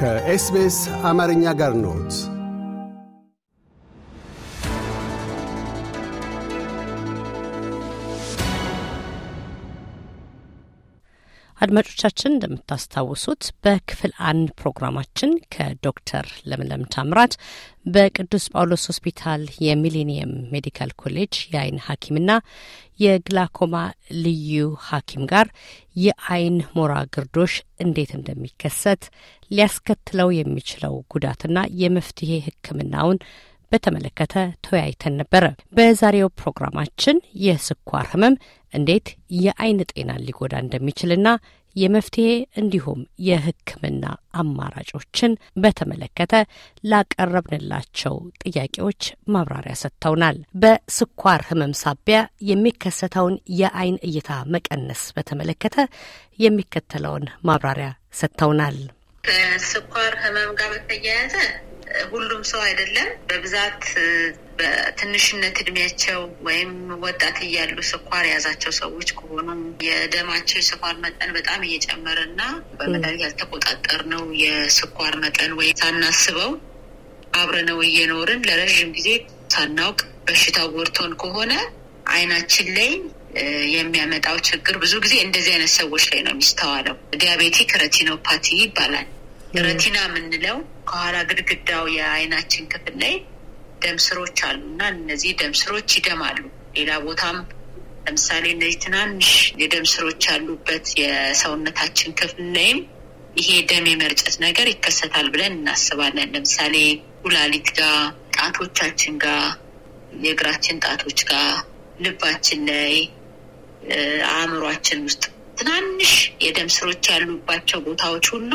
ከኤስቢኤስ አማርኛ ጋር ኖት። አድማጮቻችን እንደምታስታውሱት በክፍል አንድ ፕሮግራማችን ከዶክተር ለምለም ታምራት በቅዱስ ጳውሎስ ሆስፒታል የሚሌኒየም ሜዲካል ኮሌጅ የአይን ሐኪምና የግላኮማ ልዩ ሐኪም ጋር የአይን ሞራ ግርዶሽ እንዴት እንደሚከሰት ሊያስከትለው የሚችለው ጉዳትና የመፍትሄ ሕክምናውን በተመለከተ ተወያይተን ነበረ። በዛሬው ፕሮግራማችን የስኳር ህመም እንዴት የአይን ጤናን ሊጎዳ እንደሚችልና የመፍትሄ እንዲሁም የሕክምና አማራጮችን በተመለከተ ላቀረብንላቸው ጥያቄዎች ማብራሪያ ሰጥተውናል። በስኳር ህመም ሳቢያ የሚከሰተውን የአይን እይታ መቀነስ በተመለከተ የሚከተለውን ማብራሪያ ሰጥተውናል። ከስኳር ህመም ጋር በተያያዘ ሁሉም ሰው አይደለም። በብዛት በትንሽነት እድሜያቸው ወይም ወጣት እያሉ ስኳር የያዛቸው ሰዎች ከሆኑ የደማቸው የስኳር መጠን በጣም እየጨመረ እና በመድኃኒት ያልተቆጣጠርነው የስኳር መጠን ወይም ሳናስበው አብረነው እየኖርን ለረዥም ጊዜ ሳናውቅ በሽታው ጎድቶን ከሆነ አይናችን ላይ የሚያመጣው ችግር ብዙ ጊዜ እንደዚህ አይነት ሰዎች ላይ ነው የሚስተዋለው። diabetic retinopathy ይባላል። retina የምንለው ከኋላ ግድግዳው የአይናችን ክፍል ላይ ደም ስሮች አሉ እና እነዚህ ደም ስሮች ይደማሉ። ሌላ ቦታም ለምሳሌ እነዚህ ትናንሽ የደም ስሮች ያሉበት የሰውነታችን ክፍል ላይም ይሄ ደም የመርጨት ነገር ይከሰታል ብለን እናስባለን። ለምሳሌ ኩላሊት ጋር፣ ጣቶቻችን ጋር፣ የእግራችን ጣቶች ጋር፣ ልባችን ላይ፣ አእምሯችን ውስጥ ትናንሽ የደም ስሮች ያሉባቸው ቦታዎች ሁሉ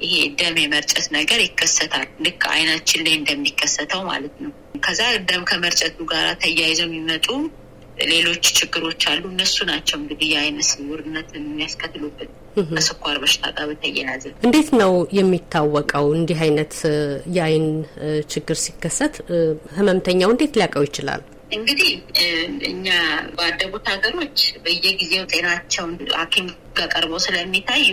ይሄ ደም የመርጨት ነገር ይከሰታል። ልክ አይናችን ላይ እንደሚከሰተው ማለት ነው። ከዛ ደም ከመርጨቱ ጋር ተያይዘው የሚመጡ ሌሎች ችግሮች አሉ። እነሱ ናቸው እንግዲህ የአይነ ስውርነት የሚያስከትሉበት ከስኳር በሽታ ጋር በተያያዘ። እንዴት ነው የሚታወቀው? እንዲህ አይነት የአይን ችግር ሲከሰት ህመምተኛው እንዴት ሊያውቀው ይችላል? እንግዲህ እኛ ባደጉት ሀገሮች በየጊዜው ጤናቸውን ሐኪም ጋር ቀርበው ስለሚታዩ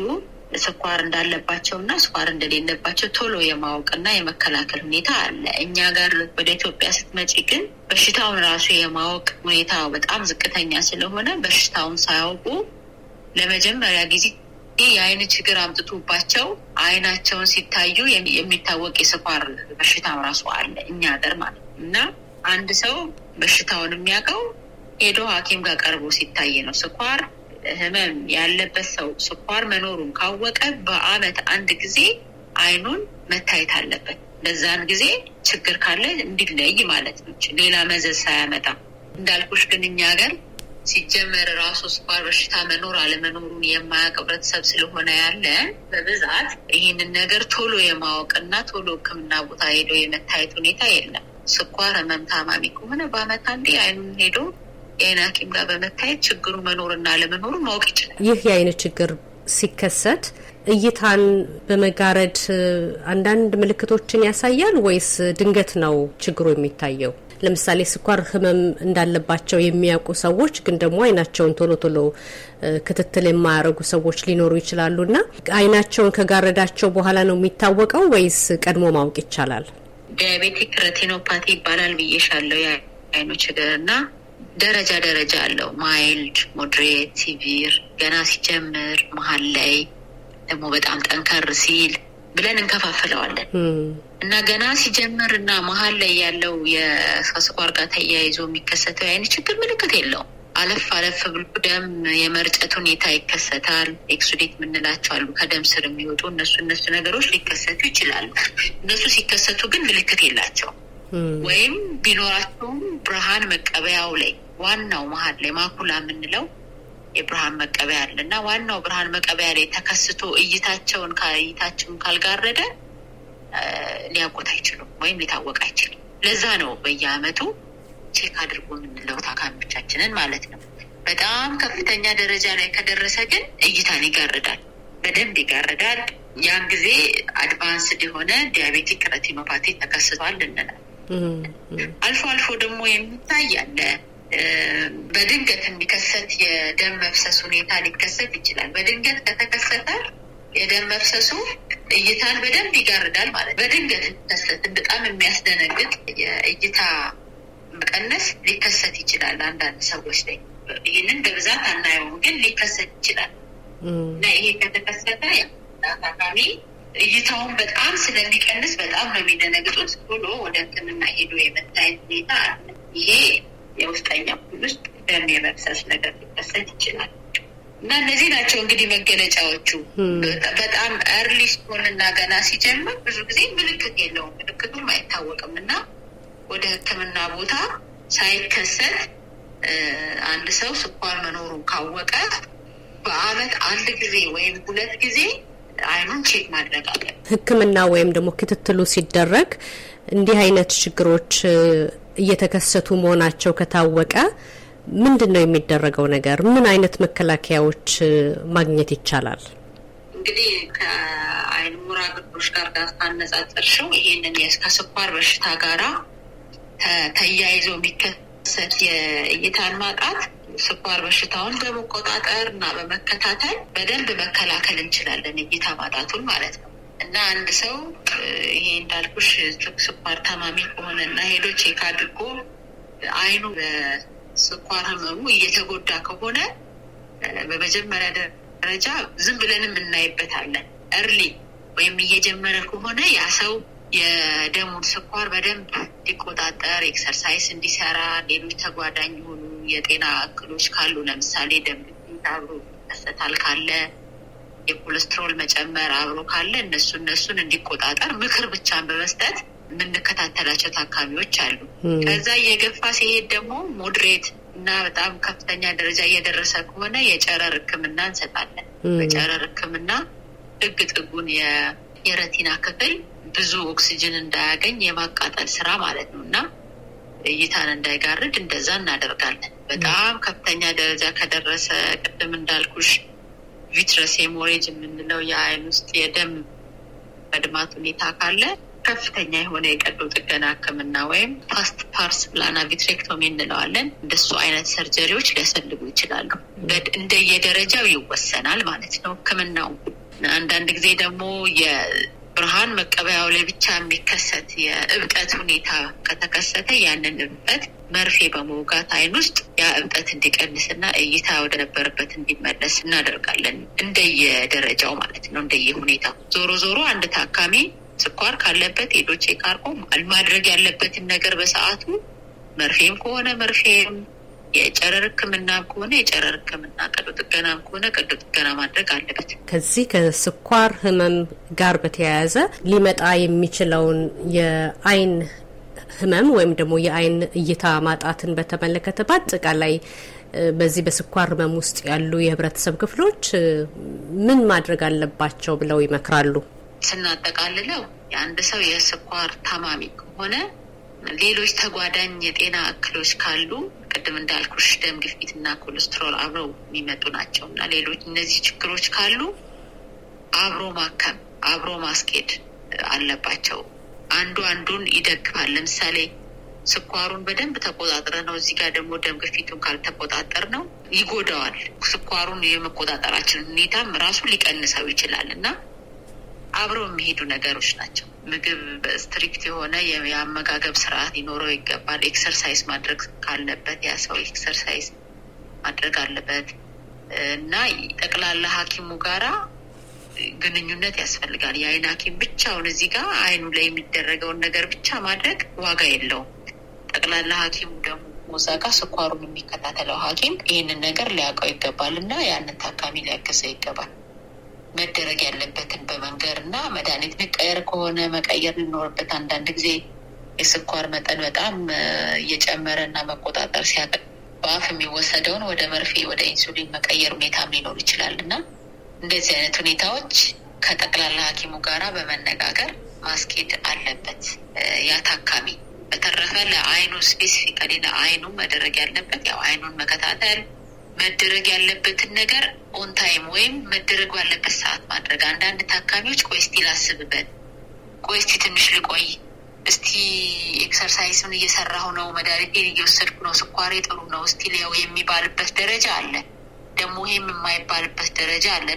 ስኳር እንዳለባቸው እና ስኳር እንደሌለባቸው ቶሎ የማወቅና የመከላከል ሁኔታ አለ። እኛ ጋር ወደ ኢትዮጵያ ስትመጪ ግን በሽታውን ራሱ የማወቅ ሁኔታ በጣም ዝቅተኛ ስለሆነ በሽታውን ሳያውቁ ለመጀመሪያ ጊዜ የአይን ችግር አምጥቶባቸው አይናቸውን ሲታዩ የሚታወቅ የስኳር በሽታም ራሱ አለ እኛ ሀገር ማለት ነው። እና አንድ ሰው በሽታውን የሚያውቀው ሄዶ ሐኪም ጋር ቀርቦ ሲታይ ነው። ስኳር ህመም ያለበት ሰው ስኳር መኖሩን ካወቀ በአመት አንድ ጊዜ አይኑን መታየት አለበት። በዛን ጊዜ ችግር ካለ እንዲለይ ማለት ነው፣ ሌላ መዘዝ ሳያመጣ። እንዳልኩሽ ግን እኛ ሀገር ሲጀመር ራሱ ስኳር በሽታ መኖር አለመኖሩን የማያውቅ ህብረተሰብ ስለሆነ ያለ በብዛት ይህንን ነገር ቶሎ የማወቅና ቶሎ ሕክምና ቦታ ሄዶ የመታየት ሁኔታ የለም። ስኳር ህመም ታማሚ ከሆነ በአመት አንዴ አይኑን ሄዶ የአይን ሐኪም ጋር በመታየት ችግሩ መኖርና አለመኖሩ ማወቅ ይችላል። ይህ የአይን ችግር ሲከሰት እይታን በመጋረድ አንዳንድ ምልክቶችን ያሳያል ወይስ ድንገት ነው ችግሩ የሚታየው? ለምሳሌ ስኳር ህመም እንዳለባቸው የሚያውቁ ሰዎች ግን ደግሞ አይናቸውን ቶሎ ቶሎ ክትትል የማያደርጉ ሰዎች ሊኖሩ ይችላሉ እና አይናቸውን ከጋረዳቸው በኋላ ነው የሚታወቀው ወይስ ቀድሞ ማወቅ ይቻላል? diabetic retinopathy ይባላል ብዬሻለው የአይኑ ችግር እና ደረጃ ደረጃ አለው። mild፣ moderate፣ severe ገና ሲጀምር መሀል ላይ ደግሞ በጣም ጠንከር ሲል ብለን እንከፋፍለዋለን እና ገና ሲጀምር እና መሀል ላይ ያለው ከስኳር ጋር ተያይዞ የሚከሰተው የአይን ችግር ምልክት የለውም። አለፍ አለፍ ብሎ ደም የመርጨት ሁኔታ ይከሰታል። exudate የምንላቸው አሉ ከደም ስር የሚወጡ እነሱ እነሱ ነገሮች ሊከሰቱ ይችላሉ። እነሱ ሲከሰቱ ግን ምልክት የላቸውም ወይም ቢኖራቸውም ብርሃን መቀበያው ላይ ዋናው መሀል ላይ macula የምንለው የብርሃን መቀበያ አለ እና ዋናው ብርሃን መቀበያ ላይ ተከስቶ እይታቸውን እይታቸውን ካልጋረደ ሊያውቁት አይችሉም ወይም ሊታወቅ አይችልም። ለዛ ነው በየአመቱ check አድርጎ የምንለው ታካሚዎቻችንን ማለት ነው። በጣም ከፍተኛ ደረጃ ላይ ከደረሰ ግን እይታን ይጋርዳል፣ በደንብ ይጋርዳል። ያን ጊዜ advanced የሆነ diabetic retinopathy ተከስቷል እንላል። አልፎ አልፎ ደግሞ የሚታይ አለ በድንገት የሚከሰት የደም መፍሰስ ሁኔታ ሊከሰት ይችላል። በድንገት ከተከሰተ የደም መፍሰሱ እይታን በደንብ ይጋርዳል ማለት በድንገት ከሰት በጣም የሚያስደነግጥ የእይታ መቀነስ ሊከሰት ይችላል አንዳንድ ሰዎች ላይ። ይህንን በብዛት አናየውም፣ ግን ሊከሰት ይችላል እና ይሄ ከተከሰተ ታካሚ እይታውን በጣም ስለሚቀንስ በጣም ነው የሚደነግጡት። ቶሎ ወደ ሕክምና ሄዶ የመታየት ሁኔታ አለ። ይሄ የውስጠኛ ክፍል ውስጥ ደም የመፍሰስ ነገር ሊከሰት ይችላል እና እነዚህ ናቸው እንግዲህ መገለጫዎቹ። በጣም early ሲሆን እና ገና ሲጀምር ብዙ ጊዜ ምልክት የለውም፣ ምልክቱም አይታወቅም እና ወደ ሕክምና ቦታ ሳይከሰት አንድ ሰው ስኳር መኖሩን ካወቀ በአመት አንድ ጊዜ ወይም ሁለት ጊዜ አይኑን check ማድረግ አለ። ህክምና ወይም ደግሞ ክትትሉ ሲደረግ እንዲህ አይነት ችግሮች እየተከሰቱ መሆናቸው ከታወቀ ምንድን ነው የሚደረገው ነገር? ምን አይነት መከላከያዎች ማግኘት ይቻላል? እንግዲህ ከአይን ሞራ ግርዶሽ ጋር ጋር ካነጻጸርሽው ይሄንን ከስኳር በሽታ ጋራ ተያይዞ የሚከሰት የእይታን ማጣት ስኳር በሽታውን በመቆጣጠር እና በመከታተል በደንብ መከላከል እንችላለን፣ እይታ ማጣቱን ማለት ነው። እና አንድ ሰው ይሄ እንዳልኩሽ ስኳር ታማሚ ከሆነ እና ሄዶ check አድርጎ አይኑ በስኳር ህመሙ እየተጎዳ ከሆነ በመጀመሪያ ደረጃ ዝም ብለንም እናይበታለን። early ወይም እየጀመረ ከሆነ ያ ሰው የደሙን ስኳር በደንብ እንዲቆጣጠር exercise እንዲሰራ፣ ሌሎች ተጓዳኝ የሆኑ የጤና እክሎች ካሉ ለምሳሌ ደም ግፊት አብሮ ይከሰታል ካለ የኮሌስትሮል መጨመር አብሮ ካለ እነሱ እነሱን እንዲቆጣጠር ምክር ብቻን በመስጠት የምንከታተላቸው ታካሚዎች አሉ። ከዛ እየገፋ ሲሄድ ደግሞ ሞድሬት እና በጣም ከፍተኛ ደረጃ እየደረሰ ከሆነ የጨረር ሕክምና እንሰጣለን። በጨረር ሕክምና ጥግ ጥጉን የረቲና ክፍል ብዙ ኦክሲጅን እንዳያገኝ የማቃጠል ስራ ማለት ነው እና እይታን እንዳይጋርድ እንደዛ እናደርጋለን። በጣም ከፍተኛ ደረጃ ከደረሰ ቅድም እንዳልኩሽ vitreous hemorrhage የምንለው የአይን ውስጥ የደም መድማት ሁኔታ ካለ ከፍተኛ የሆነ የቀዶ ጥገና ህክምና ወይም ፋስት pars plana vitrectomy እንለዋለን። እንደሱ አይነት surgery ዎች ሊያስፈልጉ ይችላሉ። እንደየደረጃው ይወሰናል ማለት ነው ህክምናው። አንዳንድ ጊዜ ደግሞ የብርሃን መቀበያው ላይ ብቻ የሚከሰት የእብጠት ሁኔታ ከተከሰተ ያንን እብጠት መርፌ በመውጋት አይን ውስጥ ያ እብጠት እንዲቀንስና እይታ ወደ ነበረበት እንዲመለስ እናደርጋለን። እንደየደረጃው ማለት ነው፣ እንደየሁኔታው። ዞሮ ዞሮ አንድ ታካሚ ስኳር ካለበት ሄዶ check አድርጎ ማድረግ ያለበትን ነገር በሰዓቱ መርፌም ከሆነ መርፌም የጨረር ሕክምናም ከሆነ የጨረር ሕክምና ቀዶ ጥገናም ከሆነ ቀዶ ጥገና ማድረግ አለበት። ከዚህ ከስኳር ህመም ጋር በተያያዘ ሊመጣ የሚችለውን የአይን ህመም ወይም ደግሞ የአይን እይታ ማጣትን በተመለከተ በአጠቃላይ በዚህ በስኳር ህመም ውስጥ ያሉ የህብረተሰብ ክፍሎች ምን ማድረግ አለባቸው ብለው ይመክራሉ? ስናጠቃልለው የአንድ ሰው የስኳር ታማሚ ከሆነ ሌሎች ተጓዳኝ የጤና እክሎች ካሉ ቅድም እንዳልኩሽ ደም ግፊት እና ኮሌስትሮል አብረው የሚመጡ ናቸው እና ሌሎች እነዚህ ችግሮች ካሉ አብሮ ማከም አብሮ ማስኬድ አለባቸው። አንዱ አንዱን ይደግፋል። ለምሳሌ ስኳሩን በደንብ ተቆጣጥረነው እዚህ ጋር ደግሞ ደም ግፊቱን ካልተቆጣጠርነው ይጎዳዋል። ስኳሩን የመቆጣጠራችን ሁኔታም ራሱ ሊቀንሰው ይችላል እና አብረው የሚሄዱ ነገሮች ናቸው። ምግብ በ strict የሆነ የአመጋገብ ስርዓት ሊኖረው ይገባል። exercise ማድረግ ካለበት ያ ሰው exercise ማድረግ አለበት እና ጠቅላላ ሐኪሙ ጋራ ግንኙነት ያስፈልጋል። የአይን ሐኪም ብቻውን እዚህ ጋር አይኑ ላይ የሚደረገውን ነገር ብቻ ማድረግ ዋጋ የለውም። ጠቅላላ ሐኪሙ ደግሞ ሞዛ ጋር ስኳሩን የሚከታተለው ሐኪም ይህንን ነገር ሊያውቀው ይገባል እና ያንን ታካሚ ሊያገዘው ይገባል። መደረግ ያለበትን በመንገር እና መድኃኒት መቀየር ከሆነ መቀየር ሊኖርበት አንዳንድ ጊዜ የስኳር መጠን በጣም እየጨመረ እና መቆጣጠር ሲያቅት በአፍ የሚወሰደውን ወደ መርፌ ወደ ኢንሱሊን መቀየር ሁኔታም ሊኖር ይችላል እና እንደዚህ አይነት ሁኔታዎች ከጠቅላላ ሐኪሙ ጋራ በመነጋገር ማስኬድ አለበት ያ ታካሚ። በተረፈ ለአይኑ specifically ለአይኑ መደረግ ያለበት ያው አይኑን መከታተል መደረግ ያለበትን ነገር on time ወይም መደረግ ባለበት ሰዓት ማድረግ። አንዳንድ ታካሚዎች ቆይ እስቲ ላስብበት፣ ቆይ ትንሽ ልቆይ፣ እስቲ exercise ን እየሰራሁ ነው፣ መድኃኒቴን እየወሰድኩ ነው፣ ስኳሬ ጥሩ ነው፣ እስቲ ልየው የሚባልበት ደረጃ አለ። ደግሞ ልየውም የማይባልበት ደረጃ አለ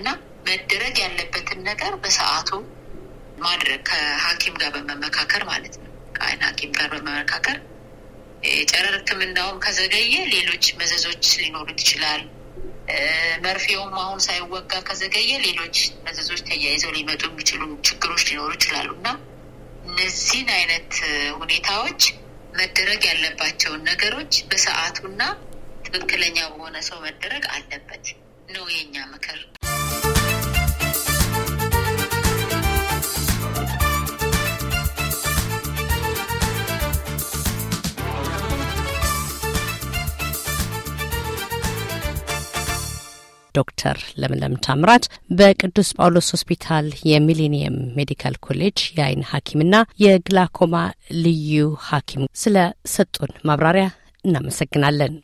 መደረግ ያለበትን ነገር በሰዓቱ ማድረግ ከሐኪም ጋር በመመካከር ማለት ነው። ከአይን ሐኪም ጋር በመመካከር የጨረር ሕክምናውም ከዘገየ ሌሎች መዘዞች ሊኖሩት ይችላል። መርፌውም አሁን ሳይወጋ ከዘገየ ሌሎች መዘዞች ተያይዘው ሊመጡ የሚችሉ ችግሮች ሊኖሩ ይችላሉ እና እነዚህን አይነት ሁኔታዎች መደረግ ያለባቸውን ነገሮች በሰዓቱና ትክክለኛ በሆነ ሰው መደረግ አለበት ነው የኛ ምክር። ዶክተር ለምለም ታምራት በቅዱስ ጳውሎስ ሆስፒታል የሚሊኒየም ሜዲካል ኮሌጅ የአይን ሐኪምና የግላኮማ ልዩ ሐኪም ስለ ሰጡን ማብራሪያ እናመሰግናለን።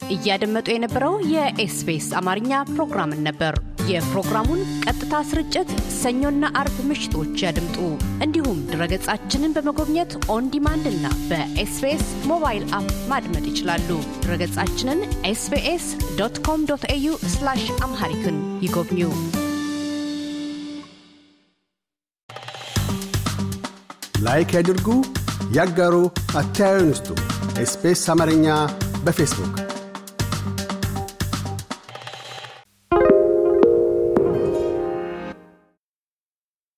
እያደመጡ የነበረው የኤስቢኤስ አማርኛ ፕሮግራምን ነበር። የፕሮግራሙን ቀጥታ ስርጭት ሰኞና አርብ ምሽቶች ያድምጡ። እንዲሁም ድረገጻችንን በመጎብኘት on demand እና በኤስቢኤስ ሞባይል app ማድመጥ ይችላሉ። ድረገጻችንን ኤስቢኤስ dot com dot au Amharic ን ይጎብኙ። like ያድርጉ፣ ያጋሩ፣ አስተያየትዎን ይስጡ። ኤስቢኤስ አማርኛ በፌስቡክ